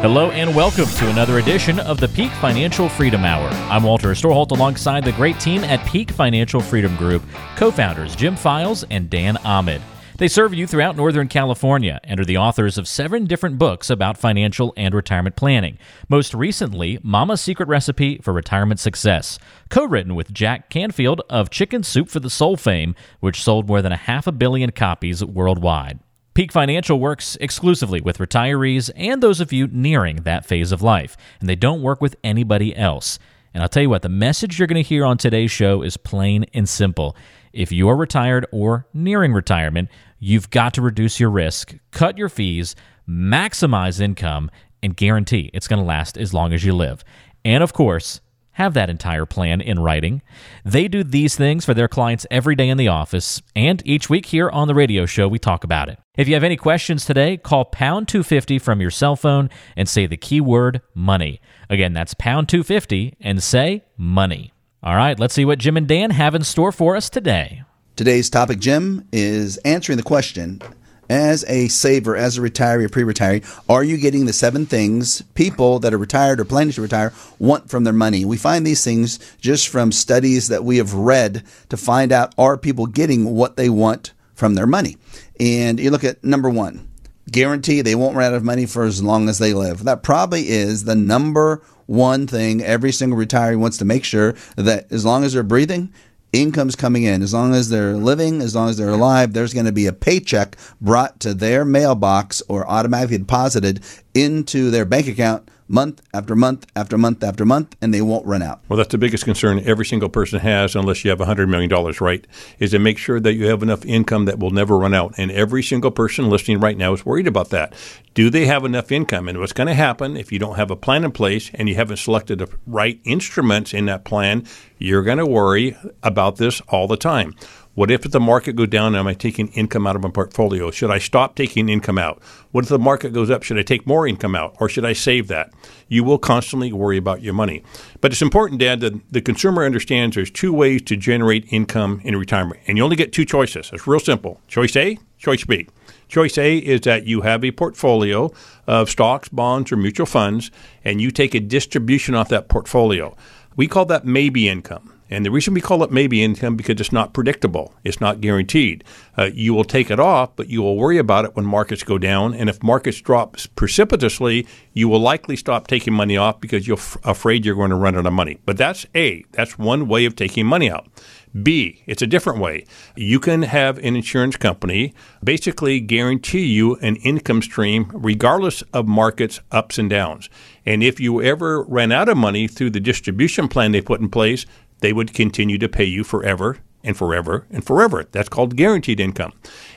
Hello and welcome to another edition of the Peak Financial Freedom Hour. I'm Walter Storholt alongside the great team at Peak Financial Freedom Group, co-founders Jim Files and Dan Ahmed. They serve you throughout Northern California and are the authors of seven different books about financial and retirement planning. Most recently, Mama's Secret Recipe for Retirement Success, co-written with Jack Canfield of Chicken Soup for the Soul fame, which sold more than a half a billion copies worldwide. Peak Financial works exclusively with retirees and those of you nearing that phase of life, and they don't work with anybody else. And I'll tell you what, the message you're going to hear on today's show is plain and simple. If you're retired or nearing retirement, you've got to reduce your risk, cut your fees, maximize income, and guarantee it's going to last as long as you live. And of course, have that entire plan in writing. They do these things for their clients every day in the office, and each week here on the radio show, we talk about it. If you have any questions today, call pound 250 from your cell phone and say the keyword money. Again, that's pound 250 and say money. All right, let's see what Jim and Dan have in store for us today. Today's topic, Jim, is answering the question as a saver, as a retiree or pre retiree, are you getting the seven things people that are retired or planning to retire want from their money? We find these things just from studies that we have read to find out are people getting what they want from their money? And you look at number one, guarantee they won't run out of money for as long as they live. That probably is the number one thing every single retiree wants to make sure that as long as they're breathing, income's coming in. As long as they're living, as long as they're alive, there's going to be a paycheck brought to their mailbox or automatically deposited into their bank account month after month after month after month, and they won't run out. Well, that's the biggest concern every single person has, unless you have $100 million, right? Is to make sure that you have enough income that will never run out. And every single person listening right now is worried about that. Do they have enough income? And what's going to happen if you don't have a plan in place and you haven't selected the right instruments in that plan, you're going to worry about this all the time. What if the market goes down am I taking income out of my portfolio? Should I stop taking income out? What if the market goes up? Should I take more income out or should I save that? You will constantly worry about your money. But it's important, Dan, that the consumer understands there's two ways to generate income in retirement. And you only get two choices. It's real simple. Choice A, choice B. Choice A is that you have a portfolio of stocks, bonds, or mutual funds, and you take a distribution off that portfolio. We call that maybe income. And the reason we call it maybe income because it's not predictable. It's not guaranteed. Uh, you will take it off, but you will worry about it when markets go down. And if markets drop precipitously, you will likely stop taking money off because you're f- afraid you're going to run out of money. But that's A. That's one way of taking money out. B, it's a different way. You can have an insurance company basically guarantee you an income stream regardless of markets ups and downs. And if you ever ran out of money through the distribution plan they put in place, they would continue to pay you forever and forever and forever. That's called guaranteed income.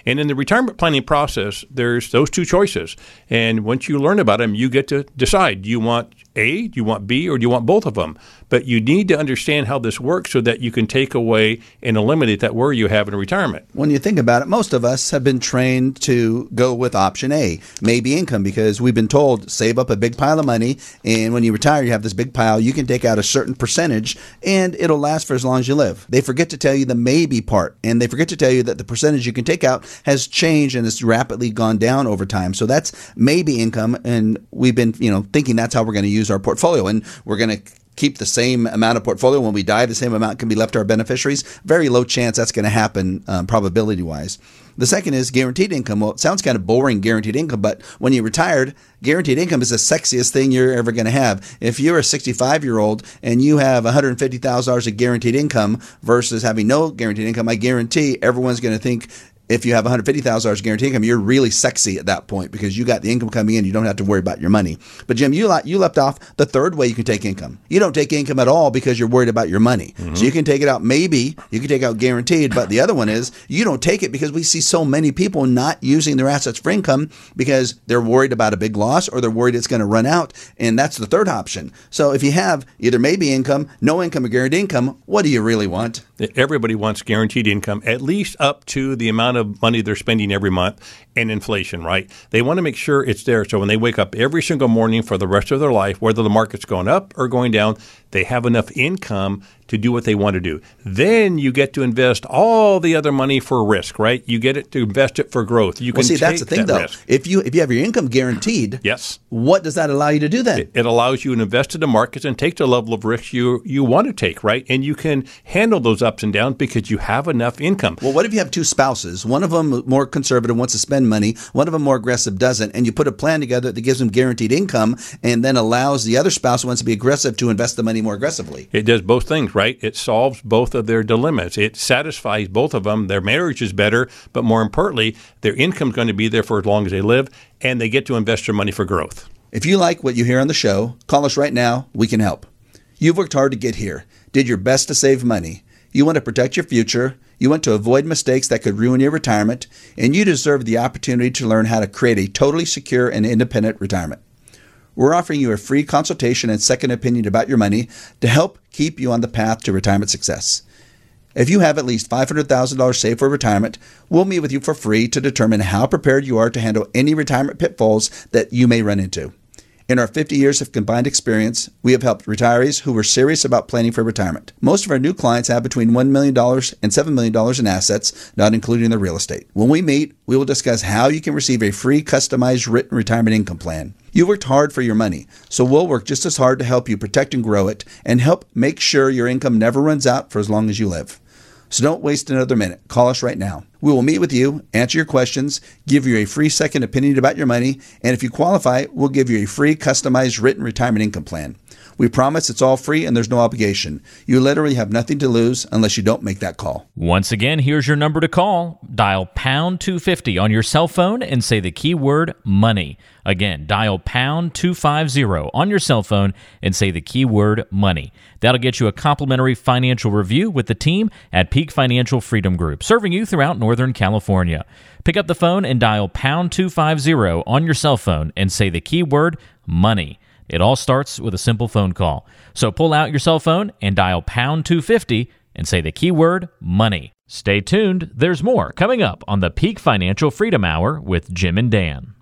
And in the retirement planning process, there's those two choices. And once you learn about them, you get to decide do you want A, do you want B, or do you want both of them? But you need to understand how this works so that you can take away and eliminate that worry you have in retirement. When you think about it, most of us have been trained to go with option A, maybe income, because we've been told save up a big pile of money, and when you retire, you have this big pile. You can take out a certain percentage, and it'll last for as long as you live. They forget to tell you the maybe part, and they forget to tell you that the percentage you can take out has changed and it's rapidly gone down over time. So that's maybe income, and we've been, you know, thinking that's how we're going to use our portfolio, and we're going to keep the same amount of portfolio. When we die the same amount can be left to our beneficiaries. Very low chance that's going to happen um, probability wise the second is guaranteed income. Well it sounds kind of boring guaranteed income but when you're retired guaranteed income is the sexiest thing you're ever going to have. If you're a 65 year old and you have $150000 of guaranteed income versus having no guaranteed income i guarantee everyone's going to think if you have $150,000 guaranteed income, you're really sexy at that point because you got the income coming in. You don't have to worry about your money. But Jim, you you left off the third way you can take income. You don't take income at all because you're worried about your money. Mm-hmm. So you can take it out. Maybe you can take out guaranteed. But the other one is you don't take it because we see so many people not using their assets for income because they're worried about a big loss or they're worried it's going to run out. And that's the third option. So if you have either maybe income, no income, or guaranteed income, what do you really want? Everybody wants guaranteed income, at least up to the amount of money they're spending every month and inflation, right? They want to make sure it's there. So when they wake up every single morning for the rest of their life, whether the market's going up or going down, they have enough income to do what they want to do. Then you get to invest all the other money for risk, right? You get it to invest it for growth. You well, can see that's the thing though. Risk. If you if you have your income guaranteed, yes, what does that allow you to do then? It, it allows you to invest in the markets and take the level of risk you you want to take, right? And you can handle those ups and downs because you have enough income. Well, what if you have two spouses? One of them more conservative wants to spend money, one of them more aggressive doesn't, and you put a plan together that gives them guaranteed income and then allows the other spouse who wants to be aggressive to invest the money more aggressively. It does both things, right? It solves both of their dilemmas. It satisfies both of them. Their marriage is better, but more importantly, their income's going to be there for as long as they live, and they get to invest their money for growth. If you like what you hear on the show, call us right now. We can help. You've worked hard to get here, did your best to save money. You want to protect your future, you want to avoid mistakes that could ruin your retirement, and you deserve the opportunity to learn how to create a totally secure and independent retirement. We're offering you a free consultation and second opinion about your money to help keep you on the path to retirement success. If you have at least $500,000 saved for retirement, we'll meet with you for free to determine how prepared you are to handle any retirement pitfalls that you may run into. In our 50 years of combined experience, we have helped retirees who were serious about planning for retirement. Most of our new clients have between $1 million and $7 million in assets, not including their real estate. When we meet, we will discuss how you can receive a free customized written retirement income plan. You worked hard for your money, so we'll work just as hard to help you protect and grow it and help make sure your income never runs out for as long as you live. So don't waste another minute. Call us right now. We will meet with you, answer your questions, give you a free second opinion about your money, and if you qualify, we'll give you a free customized written retirement income plan. We promise it's all free and there's no obligation. You literally have nothing to lose unless you don't make that call. Once again, here's your number to call. Dial pound 250 on your cell phone and say the keyword money. Again, dial pound 250 on your cell phone and say the keyword money. That'll get you a complimentary financial review with the team at Peak Financial Freedom Group, serving you throughout Northern California. Pick up the phone and dial pound 250 on your cell phone and say the keyword money. It all starts with a simple phone call. So pull out your cell phone and dial pound 250 and say the keyword money. Stay tuned, there's more coming up on the Peak Financial Freedom Hour with Jim and Dan.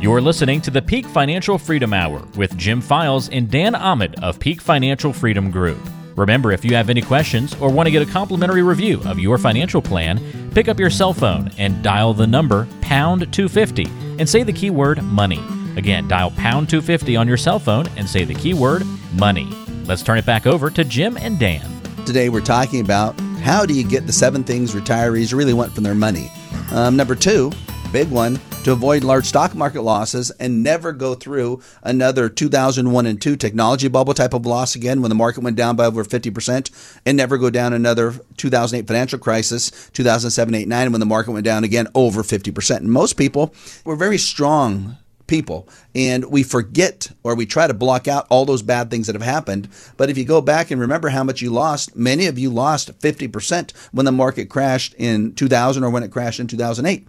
You're listening to the Peak Financial Freedom Hour with Jim Files and Dan Ahmed of Peak Financial Freedom Group. Remember, if you have any questions or want to get a complimentary review of your financial plan, pick up your cell phone and dial the number pound 250 and say the keyword money. Again, dial pound 250 on your cell phone and say the keyword money. Let's turn it back over to Jim and Dan. Today we're talking about how do you get the seven things retirees really want from their money. Um, number two, big one, to avoid large stock market losses and never go through another 2001 and 2 technology bubble type of loss again when the market went down by over 50% and never go down another 2008 financial crisis, 2007, 8, 9 when the market went down again over 50%. And most people were very strong people and we forget or we try to block out all those bad things that have happened but if you go back and remember how much you lost many of you lost 50% when the market crashed in 2000 or when it crashed in 2008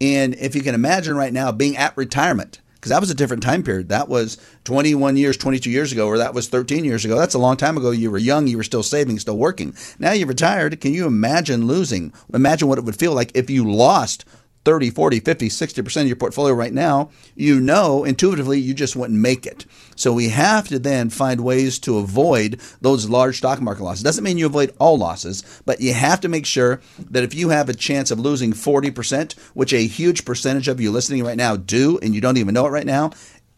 and if you can imagine right now being at retirement, because that was a different time period. That was 21 years, 22 years ago, or that was 13 years ago. That's a long time ago. You were young, you were still saving, still working. Now you're retired. Can you imagine losing? Imagine what it would feel like if you lost 30, 40, 50, 60% of your portfolio right now, you know intuitively you just wouldn't make it. So we have to then find ways to avoid those large stock market losses. Doesn't mean you avoid all losses, but you have to make sure that if you have a chance of losing 40%, which a huge percentage of you listening right now do, and you don't even know it right now,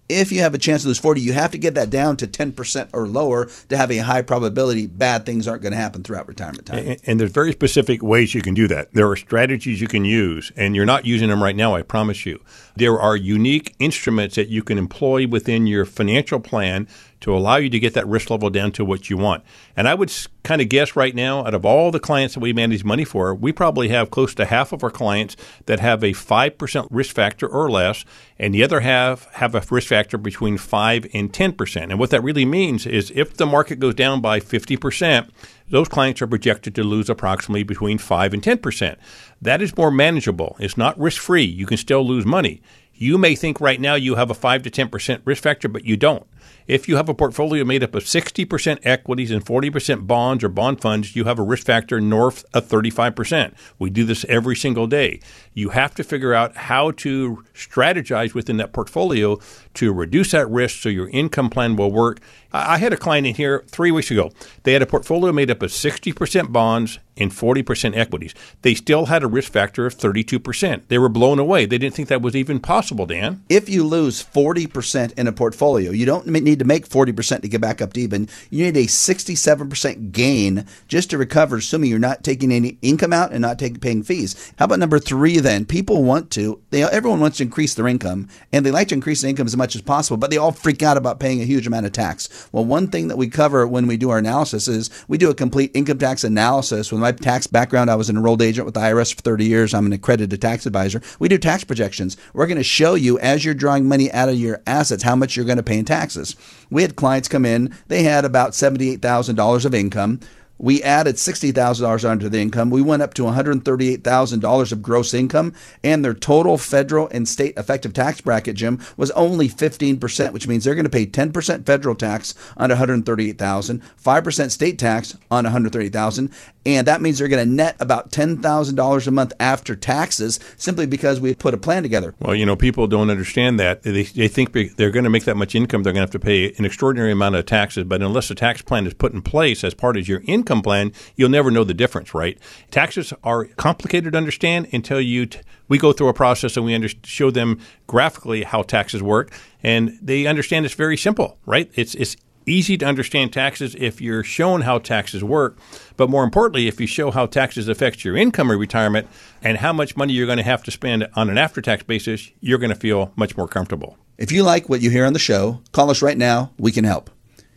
if you have a chance to lose 40, you have to get that down to 10% or lower to have a high probability bad things aren't going to happen throughout retirement time. And, and, there's very specific ways you can do that. There are strategies you can use, and you're not using them right now, I promise you. There are unique instruments that you can employ within your financial plan to allow you to get that risk level down to what you want. And I would kind of guess right now, out of all the clients that we manage money for, we probably have close to half of our clients that have a 5% risk factor or less, and the other half have a risk factor between 5 and 10%. And what that really means is if the market goes down by 50%, those clients are projected to lose approximately between 5 and 10%. That is more manageable. It's not risk free. You can still lose money. You may think right now you have a 5 to 10% risk factor, but you don't. If you have a portfolio made up of 60% equities and 40% bonds or bond funds, you have a risk factor north of 35%. We do this every single day. You have to figure out how to strategize within that portfolio to reduce that risk so your income plan will work. I had a client in here three weeks ago. They had a portfolio made up of 60% bonds and 40% equities. They still had a risk factor of 32%. They were blown away. They didn't think that was even possible, Dan. If you lose 40% in a portfolio, you don't need to make 40% to get back up to even. You need a 67% gain just to recover, assuming you're not taking any income out and not taking paying fees. How about number three then? People want to, they, everyone wants to increase their income, and they like to increase their income as much as possible, but they all freak out about paying a huge amount of tax. Well, one thing that we cover when we do our analysis is we do a complete income tax analysis. With my tax background, I was an enrolled agent with the IRS for 30 years. I'm an accredited tax advisor. We do tax projections. We're going to show you as you're drawing money out of your assets how much you're going to pay in taxes. We had clients come in, they had about $78,000 of income. We added $60,000 onto the income. We went up to $138,000 of gross income, and their total federal and state effective tax bracket, Jim, was only 15%, which means they're going to pay 10% federal tax on $138,000, 5% state tax on 138,000, and that means they're going to net about $10,000 a month after taxes simply because we put a plan together. Well, you know, people don't understand that. They, they think they're going to make that much income, they're going to have to pay an extraordinary amount of taxes. But unless a tax plan is put in place as part of your income plan, you'll never know the difference, right? Taxes are complicated to understand until you. T- we go through a process and we under- show them graphically how taxes work, and they understand it's very simple, right? It's it's easy to understand taxes if you're shown how taxes work, but more importantly, if you show how taxes affect your income or retirement and how much money you're going to have to spend on an after-tax basis, you're going to feel much more comfortable. If you like what you hear on the show, call us right now. We can help.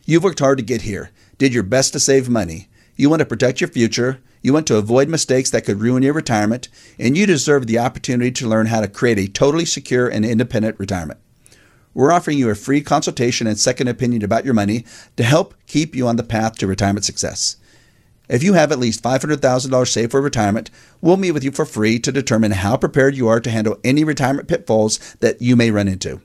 You've worked hard to get here, did your best to save money. You want to protect your future. You want to avoid mistakes that could ruin your retirement, and you deserve the opportunity to learn how to create a totally secure and independent retirement. We're offering you a free consultation and second opinion about your money to help keep you on the path to retirement success. If you have at least $500,000 saved for retirement, we'll meet with you for free to determine how prepared you are to handle any retirement pitfalls that you may run into.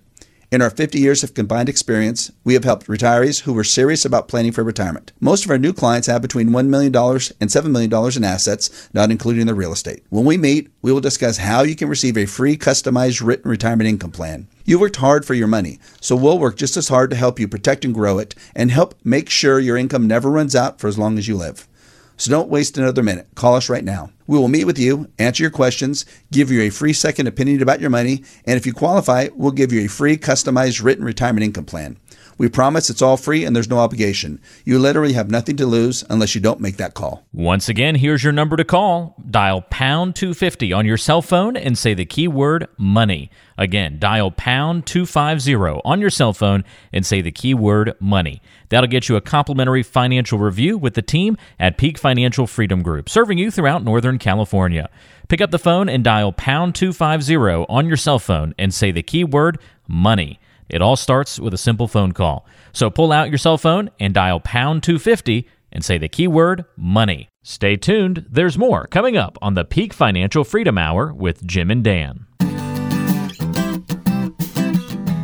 In our 50 years of combined experience, we have helped retirees who were serious about planning for retirement. Most of our new clients have between $1 million and $7 million in assets, not including their real estate. When we meet, we will discuss how you can receive a free customized written retirement income plan. You worked hard for your money, so we'll work just as hard to help you protect and grow it and help make sure your income never runs out for as long as you live. So don't waste another minute. Call us right now. We will meet with you, answer your questions, give you a free second opinion about your money, and if you qualify, we'll give you a free customized written retirement income plan. We promise it's all free and there's no obligation. You literally have nothing to lose unless you don't make that call. Once again, here's your number to call. Dial pound 250 on your cell phone and say the keyword money. Again, dial pound 250 on your cell phone and say the keyword money. That'll get you a complimentary financial review with the team at Peak Financial Freedom Group, serving you throughout Northern California. Pick up the phone and dial pound 250 on your cell phone and say the keyword money. It all starts with a simple phone call. So pull out your cell phone and dial pound 250 and say the keyword money. Stay tuned, there's more coming up on the Peak Financial Freedom Hour with Jim and Dan.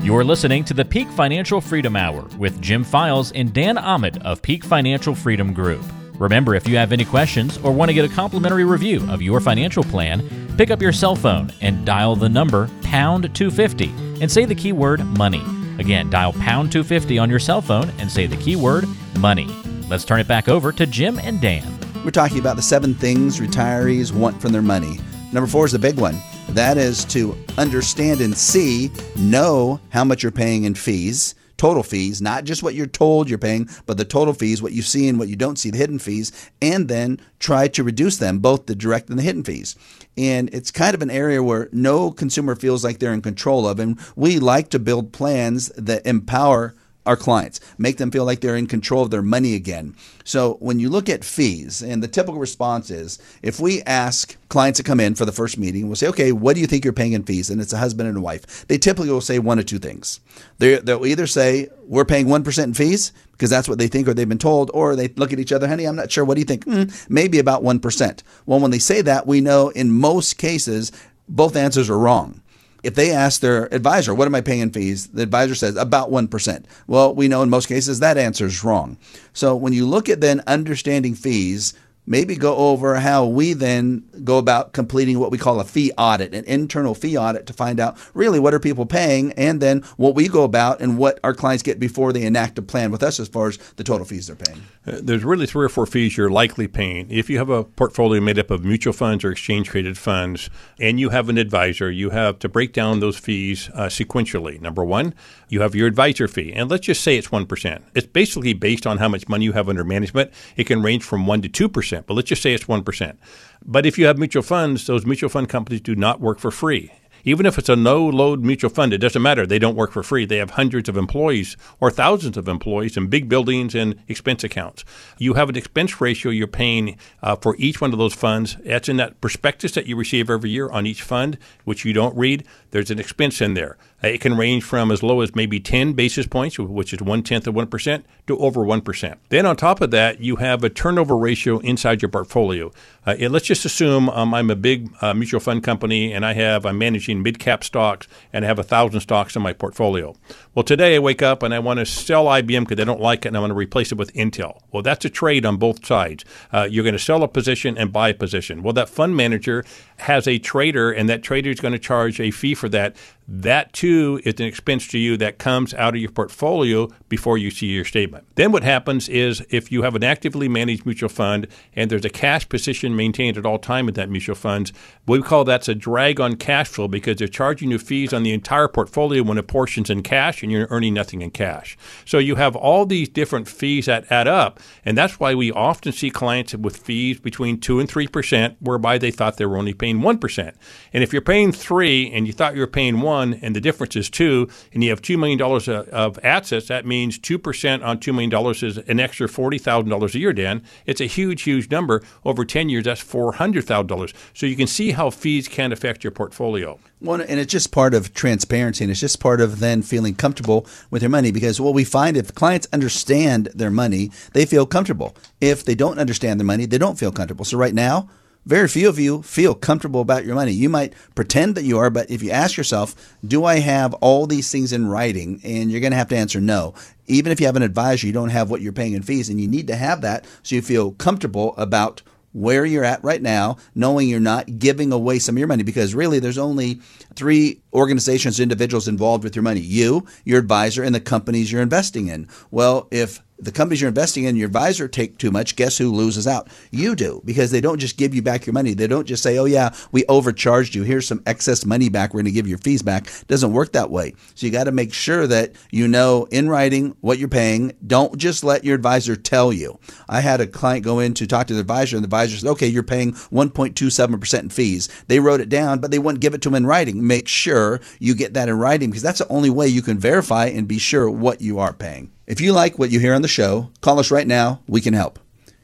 You're listening to the Peak Financial Freedom Hour with Jim Files and Dan Ahmed of Peak Financial Freedom Group. Remember, if you have any questions or want to get a complimentary review of your financial plan, pick up your cell phone and dial the number pound 250 and say the keyword money. Again, dial pound 250 on your cell phone and say the keyword money. Let's turn it back over to Jim and Dan. We're talking about the seven things retirees want from their money. Number four is the big one that is to understand and see, know how much you're paying in fees, total fees, not just what you're told you're paying, but the total fees, what you see and what you don't see, the hidden fees, and then try to reduce them, both the direct and the hidden fees. And it's kind of an area where no consumer feels like they're in control of. And we like to build plans that empower our clients, make them feel like they're in control of their money again. So when you look at fees, and the typical response is if we ask clients to come in for the first meeting, we'll say, okay, what do you think you're paying in fees? And it's a husband and a wife. They typically will say one of two things. they will either say, we're paying 1% in fees because that's what they think or they've been told, or they look at each other, honey, I'm not sure. What do you think? Mm, maybe about 1%. Well, when they say that, we know in most cases, both answers are wrong. If they ask their advisor, what am I paying in fees? The advisor says about 1%. Well, we know in most cases that answer is wrong. So when you look at then understanding fees, maybe go over how we then go about completing what we call a fee audit, an internal fee audit to find out really what are people paying and then what we go about and what our clients get before they enact a plan with us as far as the total fees they're paying. Uh, there's really three or four fees you're likely paying. If you have a portfolio made up of mutual funds or exchange traded funds and you have an advisor, you have to break down those fees uh, sequentially. Number one, you have your advisor fee. And let's just say it's 1%. It's basically based on how much money you have under management. It can range from 1% to 2% but let's just say it's 1%. But if you have mutual funds, those mutual fund companies do not work for free. Even if it's a no load mutual fund, it doesn't matter. They don't work for free. They have hundreds of employees or thousands of employees in big buildings and expense accounts. You have an expense ratio you're paying uh, for each one of those funds. That's in that prospectus that you receive every year on each fund, which you don't read. There's an expense in there. Uh, it can range from as low as maybe 10 basis points, which is one tenth of 1%, to over 1%. Then on top of that, you have a turnover ratio inside your portfolio. Uh, let's just assume um, I'm a big uh, mutual fund company and I have, I'm managing mid cap stocks and I have a thousand stocks in my portfolio. Well, today I wake up and I want to sell IBM because I don't like it and I want to replace it with Intel. Well, that's a trade on both sides. Uh, you're going to sell a position and buy a position. Well, that fund manager has a trader and that trader is going to charge a fee for that that too is an expense to you that comes out of your portfolio before you see your statement. Then what happens is if you have an actively managed mutual fund and there's a cash position maintained at all time in that mutual funds, we call that's a drag on cash flow because they're charging you fees on the entire portfolio when a portion's in cash and you're earning nothing in cash. So you have all these different fees that add up, and that's why we often see clients with fees between two and three percent, whereby they thought they were only paying one percent. And if you're paying three and you thought you were paying one one and the difference is two, and you have $2 million of assets, that means 2% on $2 million is an extra $40,000 a year, Dan. It's a huge, huge number. Over 10 years, that's $400,000. So you can see how fees can affect your portfolio. Well, and it's just part of transparency, and it's just part of then feeling comfortable with your money. Because what we find, if clients understand their money, they feel comfortable. If they don't understand their money, they don't feel comfortable. So right now, very few of you feel comfortable about your money. You might pretend that you are, but if you ask yourself, do I have all these things in writing? And you're going to have to answer no. Even if you have an advisor, you don't have what you're paying in fees, and you need to have that so you feel comfortable about where you're at right now, knowing you're not giving away some of your money because really there's only three organizations, individuals involved with your money you, your advisor, and the companies you're investing in. Well, if the companies you're investing in, your advisor take too much, guess who loses out? You do, because they don't just give you back your money. They don't just say, oh, yeah, we overcharged you. Here's some excess money back. We're going to give your fees back. It doesn't work that way. So you got to make sure that you know in writing what you're paying. Don't just let your advisor tell you. I had a client go in to talk to the advisor, and the advisor said, okay, you're paying 1.27% in fees. They wrote it down, but they wouldn't give it to him in writing. Make sure you get that in writing because that's the only way you can verify and be sure what you are paying. If you like what you hear on the show, call us right now. We can help.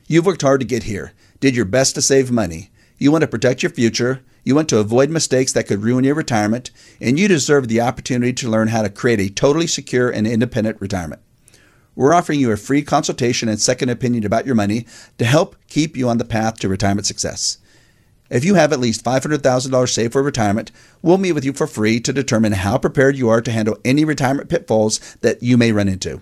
You've worked hard to get here, did your best to save money. You want to protect your future. You want to avoid mistakes that could ruin your retirement, and you deserve the opportunity to learn how to create a totally secure and independent retirement. We're offering you a free consultation and second opinion about your money to help keep you on the path to retirement success. If you have at least $500,000 saved for retirement, we'll meet with you for free to determine how prepared you are to handle any retirement pitfalls that you may run into.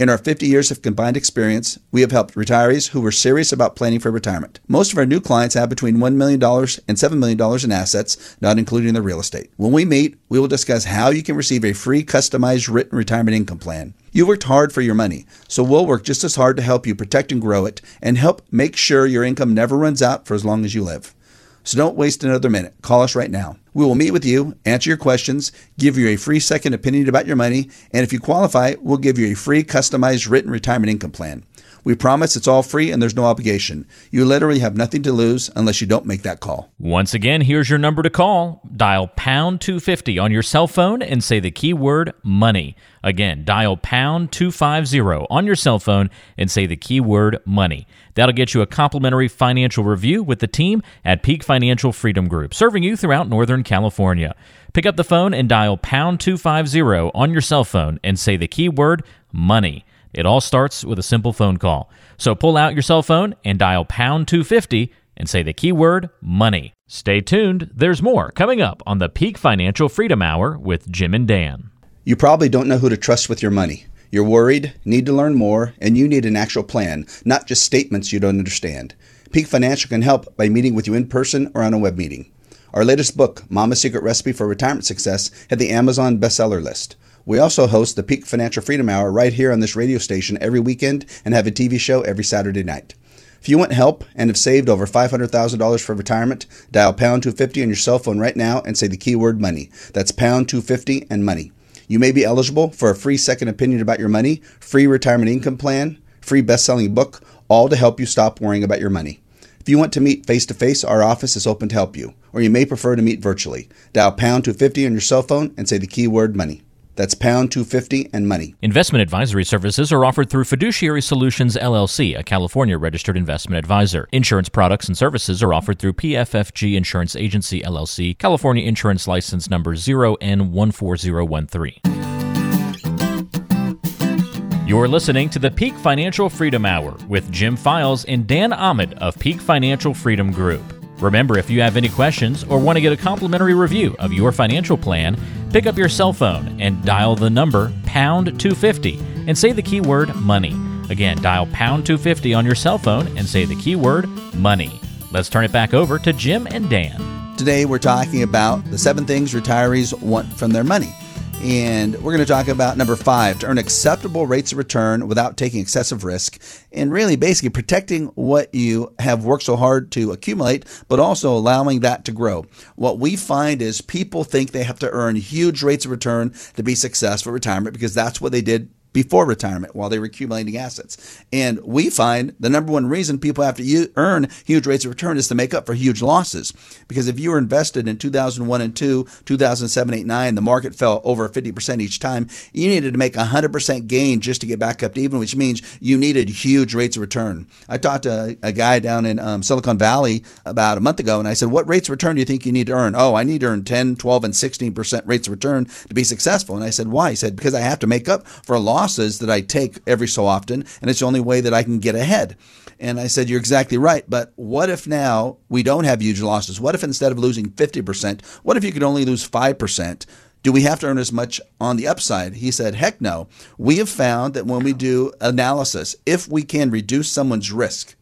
In our 50 years of combined experience, we have helped retirees who were serious about planning for retirement. Most of our new clients have between $1 million and $7 million in assets, not including their real estate. When we meet, we will discuss how you can receive a free customized written retirement income plan. You worked hard for your money, so we'll work just as hard to help you protect and grow it and help make sure your income never runs out for as long as you live. So don't waste another minute. Call us right now. We will meet with you, answer your questions, give you a free second opinion about your money, and if you qualify, we'll give you a free customized written retirement income plan. We promise it's all free and there's no obligation. You literally have nothing to lose unless you don't make that call. Once again, here's your number to call. Dial pound 250 on your cell phone and say the keyword money. Again, dial pound 250 on your cell phone and say the keyword money. That'll get you a complimentary financial review with the team at Peak Financial Freedom Group, serving you throughout Northern California. Pick up the phone and dial pound 250 on your cell phone and say the keyword money. It all starts with a simple phone call. So pull out your cell phone and dial pound 250 and say the keyword money. Stay tuned, there's more coming up on the Peak Financial Freedom Hour with Jim and Dan. You probably don't know who to trust with your money. You're worried, need to learn more, and you need an actual plan, not just statements you don't understand. Peak Financial can help by meeting with you in person or on a web meeting. Our latest book, Mama's Secret Recipe for Retirement Success, had the Amazon bestseller list. We also host the Peak Financial Freedom Hour right here on this radio station every weekend and have a TV show every Saturday night. If you want help and have saved over $500,000 for retirement, dial pound 250 on your cell phone right now and say the keyword money. That's pound 250 and money. You may be eligible for a free second opinion about your money, free retirement income plan, free best-selling book, all to help you stop worrying about your money. If you want to meet face to face, our office is open to help you, or you may prefer to meet virtually. Dial pound 250 on your cell phone and say the keyword money. That's pound 250 and money. Investment advisory services are offered through Fiduciary Solutions LLC, a California registered investment advisor. Insurance products and services are offered through PFFG Insurance Agency LLC, California Insurance License number 0N14013. You're listening to the Peak Financial Freedom Hour with Jim Files and Dan Ahmed of Peak Financial Freedom Group. Remember, if you have any questions or want to get a complimentary review of your financial plan, pick up your cell phone and dial the number pound 250 and say the keyword money. Again, dial pound 250 on your cell phone and say the keyword money. Let's turn it back over to Jim and Dan. Today we're talking about the seven things retirees want from their money. And we're going to talk about number five to earn acceptable rates of return without taking excessive risk and really basically protecting what you have worked so hard to accumulate, but also allowing that to grow. What we find is people think they have to earn huge rates of return to be successful at retirement because that's what they did before retirement while they were accumulating assets. And we find the number one reason people have to earn huge rates of return is to make up for huge losses. Because if you were invested in 2001 and 2, 2007, 8, 9, the market fell over 50% each time, you needed to make 100% gain just to get back up to even, which means you needed huge rates of return. I talked to a, a guy down in um, Silicon Valley about a month ago, and I said, What rates of return do you think you need to earn? Oh, I need to earn 10, 12, and 16% rates of return to be successful. And I said, Why? He said, Because I have to make up for a loss losses that I take every so often, and it's the only way that I can get ahead. And I said, You're exactly right. But what if now we don't have huge losses? What if instead of losing 50%, what if you could only lose 5%? Do we have to earn as much on the upside? He said, Heck no. We have found that when we do analysis, if we can reduce someone's risk,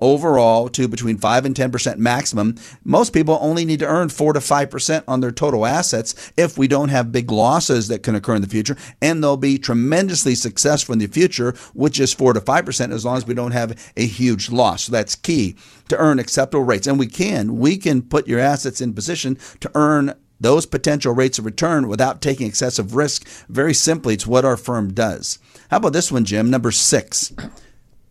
overall to between 5 and 10% maximum. Most people only need to earn 4 to 5% on their total assets if we don't have big losses that can occur in the future. And they'll be tremendously successful in the future, which is 4 to 5% as long as we don't have a huge loss. So that's key to earn acceptable rates. And we can. We can put your assets in position to earn those potential rates of return without taking excessive risk. Very simply, it's what our firm does. How about this one, Jim? Number six,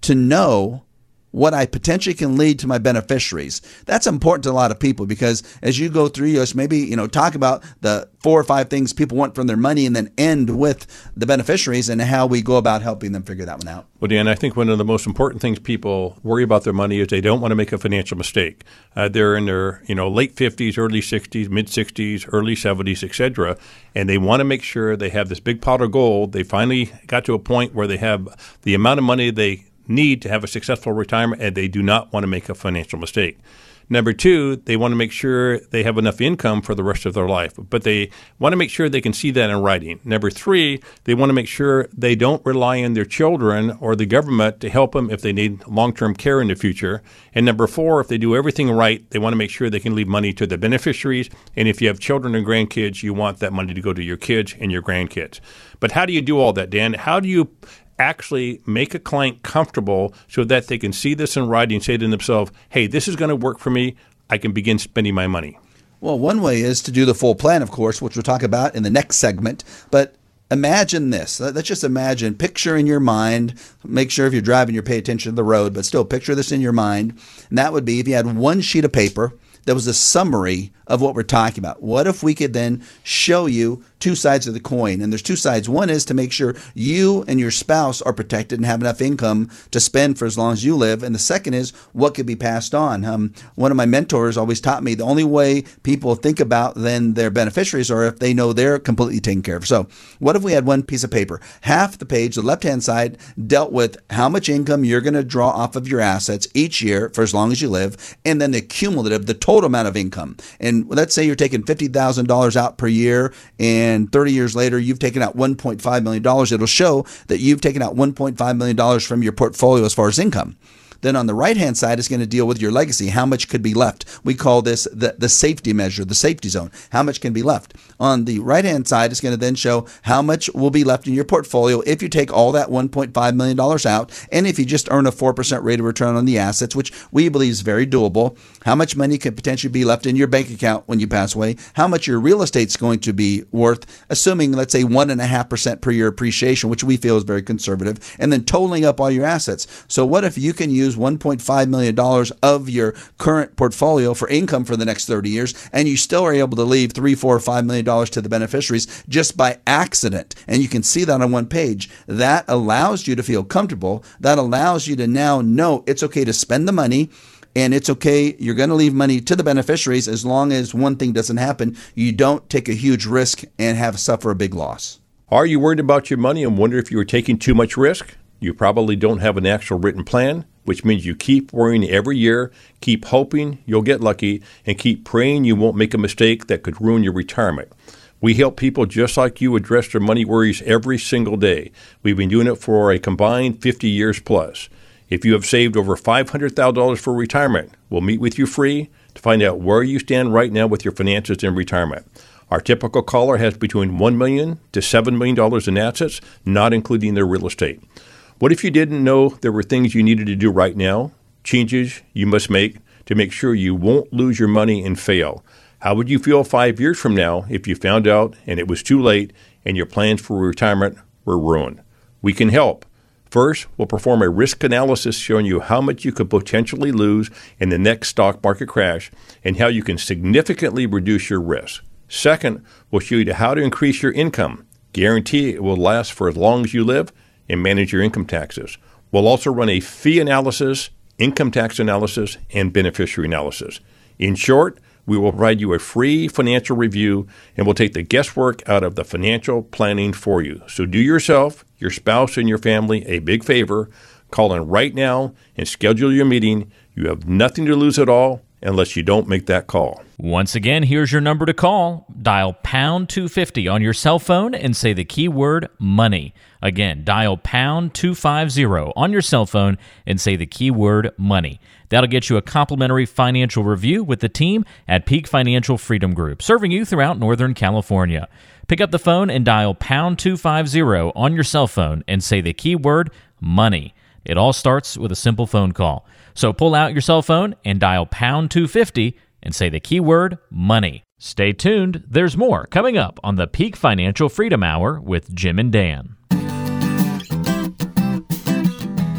to know what I potentially can lead to my beneficiaries. That's important to a lot of people because as you go through yours, maybe, you know, talk about the four or five things people want from their money and then end with the beneficiaries and how we go about helping them figure that one out. Well, Dan, I think one of the most important things people worry about their money is they don't want to make a financial mistake. Uh, they're in their, you know, late 50s, early 60s, mid 60s, early 70s, etc., and they want to make sure they have this big pot of gold. They finally got to a point where they have the amount of money they need to have a successful retirement and they do not want to make a financial mistake. Number two, they want to make sure they have enough income for the rest of their life, but they want to make sure they can see that in writing. Number three, they want to make sure they don't rely on their children or the government to help them if they need long term care in the future. And number four, if they do everything right, they want to make sure they can leave money to the beneficiaries. And if you have children and grandkids, you want that money to go to your kids and your grandkids. But how do you do all that, Dan? How do you actually make a client comfortable so that they can see this in writing, say to themselves, hey, this is going to work for me. I can begin spending my money. Well, one way is to do the full plan, of course, which we'll talk about in the next segment. But imagine this. Let's just imagine, picture in your mind, make sure if you're driving, you pay attention to the road, but still picture this in your mind. And that would be if you had one sheet of paper that was a summary of what we're talking about. What if we could then show you two sides of the coin. And there's two sides. One is to make sure you and your spouse are protected and have enough income to spend for as long as you live. And the second is what could be passed on. Um, one of my mentors always taught me the only way people think about then their beneficiaries are if they know they're completely taken care of. So, what if we had one piece of paper? Half the page, the left hand side, dealt with how much income you're going to draw off of your assets each year for as long as you live, and then the cumulative, the total amount of income. And let's say you're taking $50,000 out per year, and 30 years later, you've taken out $1.5 million. It'll show that you've taken out $1.5 million from your portfolio as far as income. Then on the right hand side is going to deal with your legacy. How much could be left? We call this the, the safety measure, the safety zone. How much can be left? On the right hand side is going to then show how much will be left in your portfolio if you take all that $1.5 million out and if you just earn a 4% rate of return on the assets, which we believe is very doable. How much money could potentially be left in your bank account when you pass away? How much your real estate's going to be worth, assuming, let's say, 1.5% per year appreciation, which we feel is very conservative, and then totaling up all your assets. So, what if you can use use $1.5 million of your current portfolio for income for the next 30 years, and you still are able to leave three, four, five million dollars to the beneficiaries just by accident. And you can see that on one page. That allows you to feel comfortable. That allows you to now know it's okay to spend the money and it's okay. You're going to leave money to the beneficiaries as long as one thing doesn't happen. You don't take a huge risk and have suffer a big loss. Are you worried about your money and wonder if you are taking too much risk? You probably don't have an actual written plan which means you keep worrying every year, keep hoping you'll get lucky, and keep praying you won't make a mistake that could ruin your retirement. We help people just like you address their money worries every single day. We've been doing it for a combined 50 years plus. If you have saved over $500,000 for retirement, we'll meet with you free to find out where you stand right now with your finances in retirement. Our typical caller has between 1 million to $7 million in assets, not including their real estate. What if you didn't know there were things you needed to do right now, changes you must make to make sure you won't lose your money and fail? How would you feel five years from now if you found out and it was too late and your plans for retirement were ruined? We can help. First, we'll perform a risk analysis showing you how much you could potentially lose in the next stock market crash and how you can significantly reduce your risk. Second, we'll show you how to increase your income. Guarantee it will last for as long as you live and manage your income taxes. We'll also run a fee analysis, income tax analysis, and beneficiary analysis. In short, we will provide you a free financial review and we'll take the guesswork out of the financial planning for you. So do yourself, your spouse, and your family a big favor. Call in right now and schedule your meeting. You have nothing to lose at all unless you don't make that call. Once again, here's your number to call. Dial pound 250 on your cell phone and say the keyword money. Again, dial pound 250 on your cell phone and say the keyword money. That'll get you a complimentary financial review with the team at Peak Financial Freedom Group, serving you throughout Northern California. Pick up the phone and dial pound 250 on your cell phone and say the keyword money. It all starts with a simple phone call. So pull out your cell phone and dial pound 250 and say the keyword money. Stay tuned, there's more coming up on the Peak Financial Freedom Hour with Jim and Dan.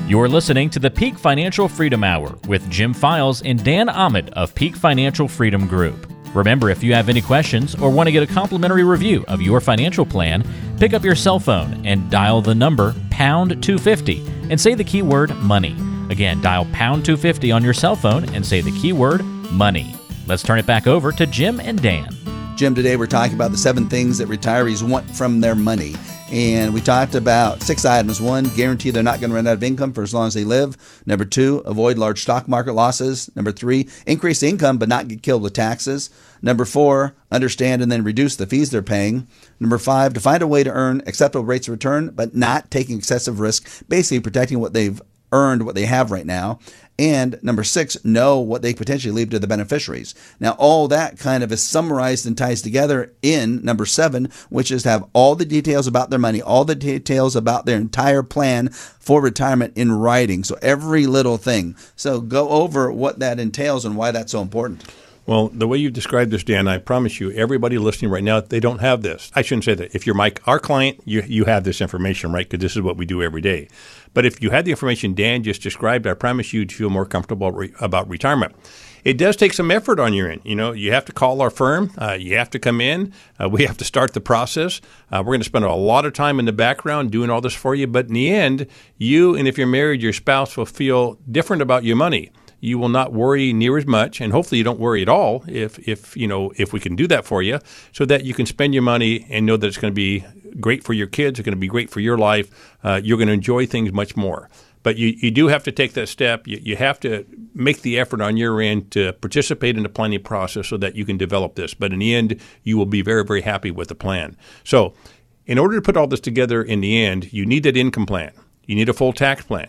You're listening to the Peak Financial Freedom Hour with Jim Files and Dan Ahmed of Peak Financial Freedom Group. Remember, if you have any questions or want to get a complimentary review of your financial plan, pick up your cell phone and dial the number pound 250 and say the keyword money. Again, dial pound 250 on your cell phone and say the keyword money. Let's turn it back over to Jim and Dan. Jim, today we're talking about the seven things that retirees want from their money. And we talked about six items. One, guarantee they're not going to run out of income for as long as they live. Number two, avoid large stock market losses. Number three, increase income but not get killed with taxes. Number four, understand and then reduce the fees they're paying. Number five, to find a way to earn acceptable rates of return but not taking excessive risk, basically protecting what they've earned what they have right now. And number six, know what they potentially leave to the beneficiaries. Now, all that kind of is summarized and ties together in number seven, which is to have all the details about their money, all the details about their entire plan for retirement in writing. So every little thing. So go over what that entails and why that's so important. Well, the way you described this, Dan, I promise you, everybody listening right now, they don't have this. I shouldn't say that. If you're Mike, our client, you, you have this information, right? Because this is what we do every day. But if you had the information Dan just described, I promise you, you'd feel more comfortable re- about retirement it does take some effort on your end. You know, you have to call our firm. Uh, you have to come in. Uh, we have to start the process. Uh, we're going to spend a lot of time in the background doing all this for you. But in the end, you and if you're married, your spouse will feel different about your money you will not worry near as much, and hopefully you don't worry at all if if you know if we can do that for you, so that you can spend your money and know that it's going to be great for your kids, it's going to be great for your life. Uh, you're going to enjoy things much more. But you, you do have to take that step. You, you have to make the effort on your end to participate in the planning process so that you can develop this. But in the end, you will be very, very happy with the plan. So, in order to put all this together in the end, you need that income plan. You need a full tax plan.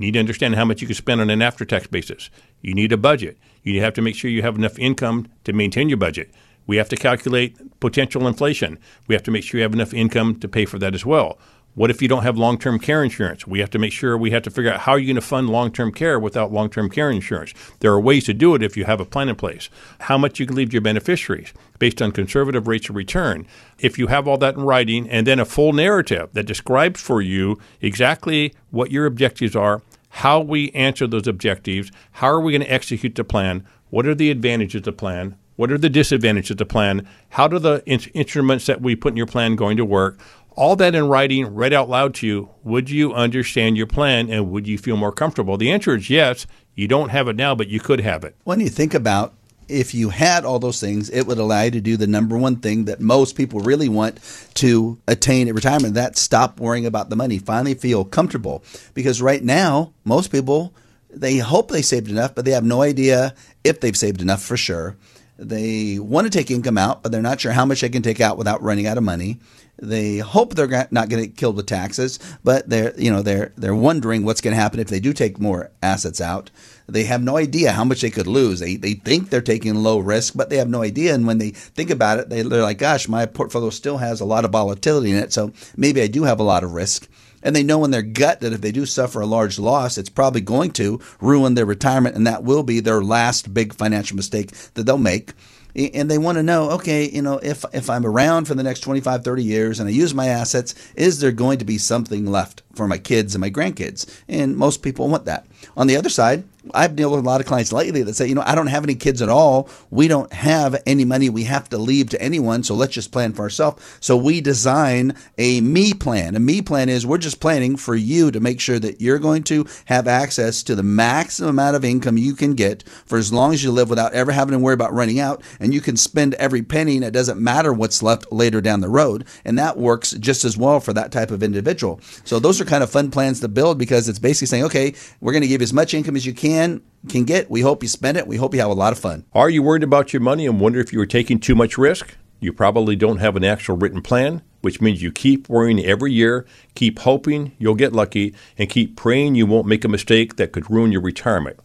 Need to understand how much you can spend on an after tax basis. You need a budget. You have to make sure you have enough income to maintain your budget. We have to calculate potential inflation. We have to make sure you have enough income to pay for that as well. What if you don't have long term care insurance? We have to make sure we have to figure out how you're going to fund long term care without long term care insurance. There are ways to do it if you have a plan in place. How much you can leave to your beneficiaries based on conservative rates of return. If you have all that in writing and then a full narrative that describes for you exactly what your objectives are, how we answer those objectives, how are we going to execute the plan, what are the advantages of the plan, what are the disadvantages of the plan, how do the in- instruments that we put in your plan going to work, all that in writing, read out loud to you, would you understand your plan and would you feel more comfortable? The answer is yes. You don't have it now, but you could have it. When you think about if you had all those things, it would allow you to do the number one thing that most people really want to attain at retirement. That stop worrying about the money, finally feel comfortable. Because right now, most people they hope they saved enough, but they have no idea if they've saved enough for sure. They want to take income out, but they're not sure how much they can take out without running out of money. They hope they're not going to get killed with taxes, but they're you know they're they're wondering what's going to happen if they do take more assets out. They have no idea how much they could lose. They they think they're taking low risk, but they have no idea. And when they think about it, they, they're like, "Gosh, my portfolio still has a lot of volatility in it, so maybe I do have a lot of risk." And they know in their gut that if they do suffer a large loss, it's probably going to ruin their retirement, and that will be their last big financial mistake that they'll make and they want to know okay you know if if i'm around for the next 25 30 years and i use my assets is there going to be something left for my kids and my grandkids? And most people want that. On the other side I've dealt with a lot of clients lately that say, you know, I don't have any kids at all. We don't have any money we have to leave to anyone. So let's just plan for ourselves. So we design a me plan. A me plan is we're just planning for you to make sure that you're going to have access to the maximum amount of income you can get for as long as you live without ever having to worry about running out. And you can spend every penny and it doesn't matter what's left later down the road. And that works just as well for that type of individual. So those are kind of fun plans to build because it's basically saying, okay, we're going to give as much income as you can can can get. We hope you spend it. We hope you have a lot of fun. Are you worried about your money and wonder if you are taking too much risk? You probably don't have an actual written plan, which means you keep worrying every year, keep hoping you'll get lucky, and keep praying you won't make a mistake that could ruin your retirement.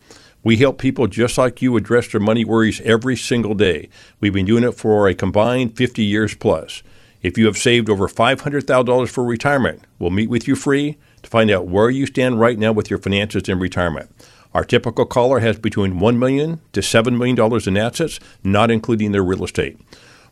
We help people just like you address their money worries every single day. We've been doing it for a combined 50 years plus. If you have saved over $500,000 for retirement, we'll meet with you free to find out where you stand right now with your finances in retirement. Our typical caller has between 1 million to $7 million in assets, not including their real estate.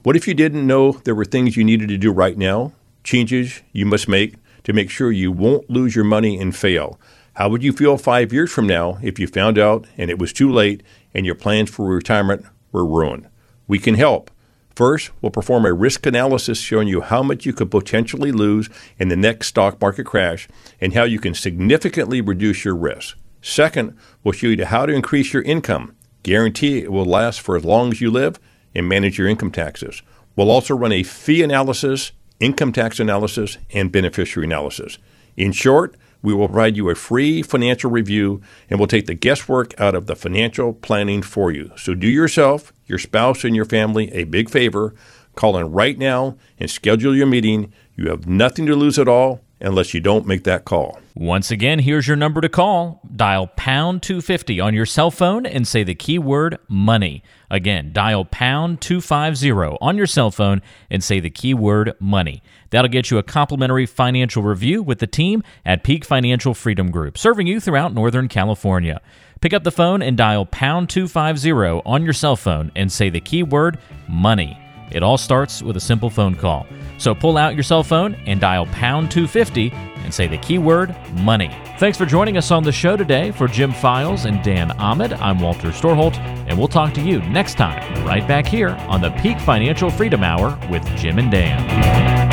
What if you didn't know there were things you needed to do right now, changes you must make to make sure you won't lose your money and fail? How would you feel five years from now if you found out and it was too late and your plans for retirement were ruined? We can help. First, we'll perform a risk analysis showing you how much you could potentially lose in the next stock market crash and how you can significantly reduce your risk. Second, we'll show you how to increase your income, guarantee it will last for as long as you live, and manage your income taxes. We'll also run a fee analysis, income tax analysis, and beneficiary analysis. In short, we will provide you a free financial review and we'll take the guesswork out of the financial planning for you. So do yourself, your spouse, and your family a big favor. Call in right now and schedule your meeting. You have nothing to lose at all unless you don't make that call. Once again, here's your number to call. Dial pound 250 on your cell phone and say the keyword money. Again, dial pound 250 on your cell phone and say the keyword money. That'll get you a complimentary financial review with the team at Peak Financial Freedom Group, serving you throughout Northern California. Pick up the phone and dial pound 250 on your cell phone and say the keyword money. It all starts with a simple phone call. So pull out your cell phone and dial pound 250 and say the keyword money. Thanks for joining us on the show today. For Jim Files and Dan Ahmed, I'm Walter Storholt, and we'll talk to you next time, right back here on the Peak Financial Freedom Hour with Jim and Dan.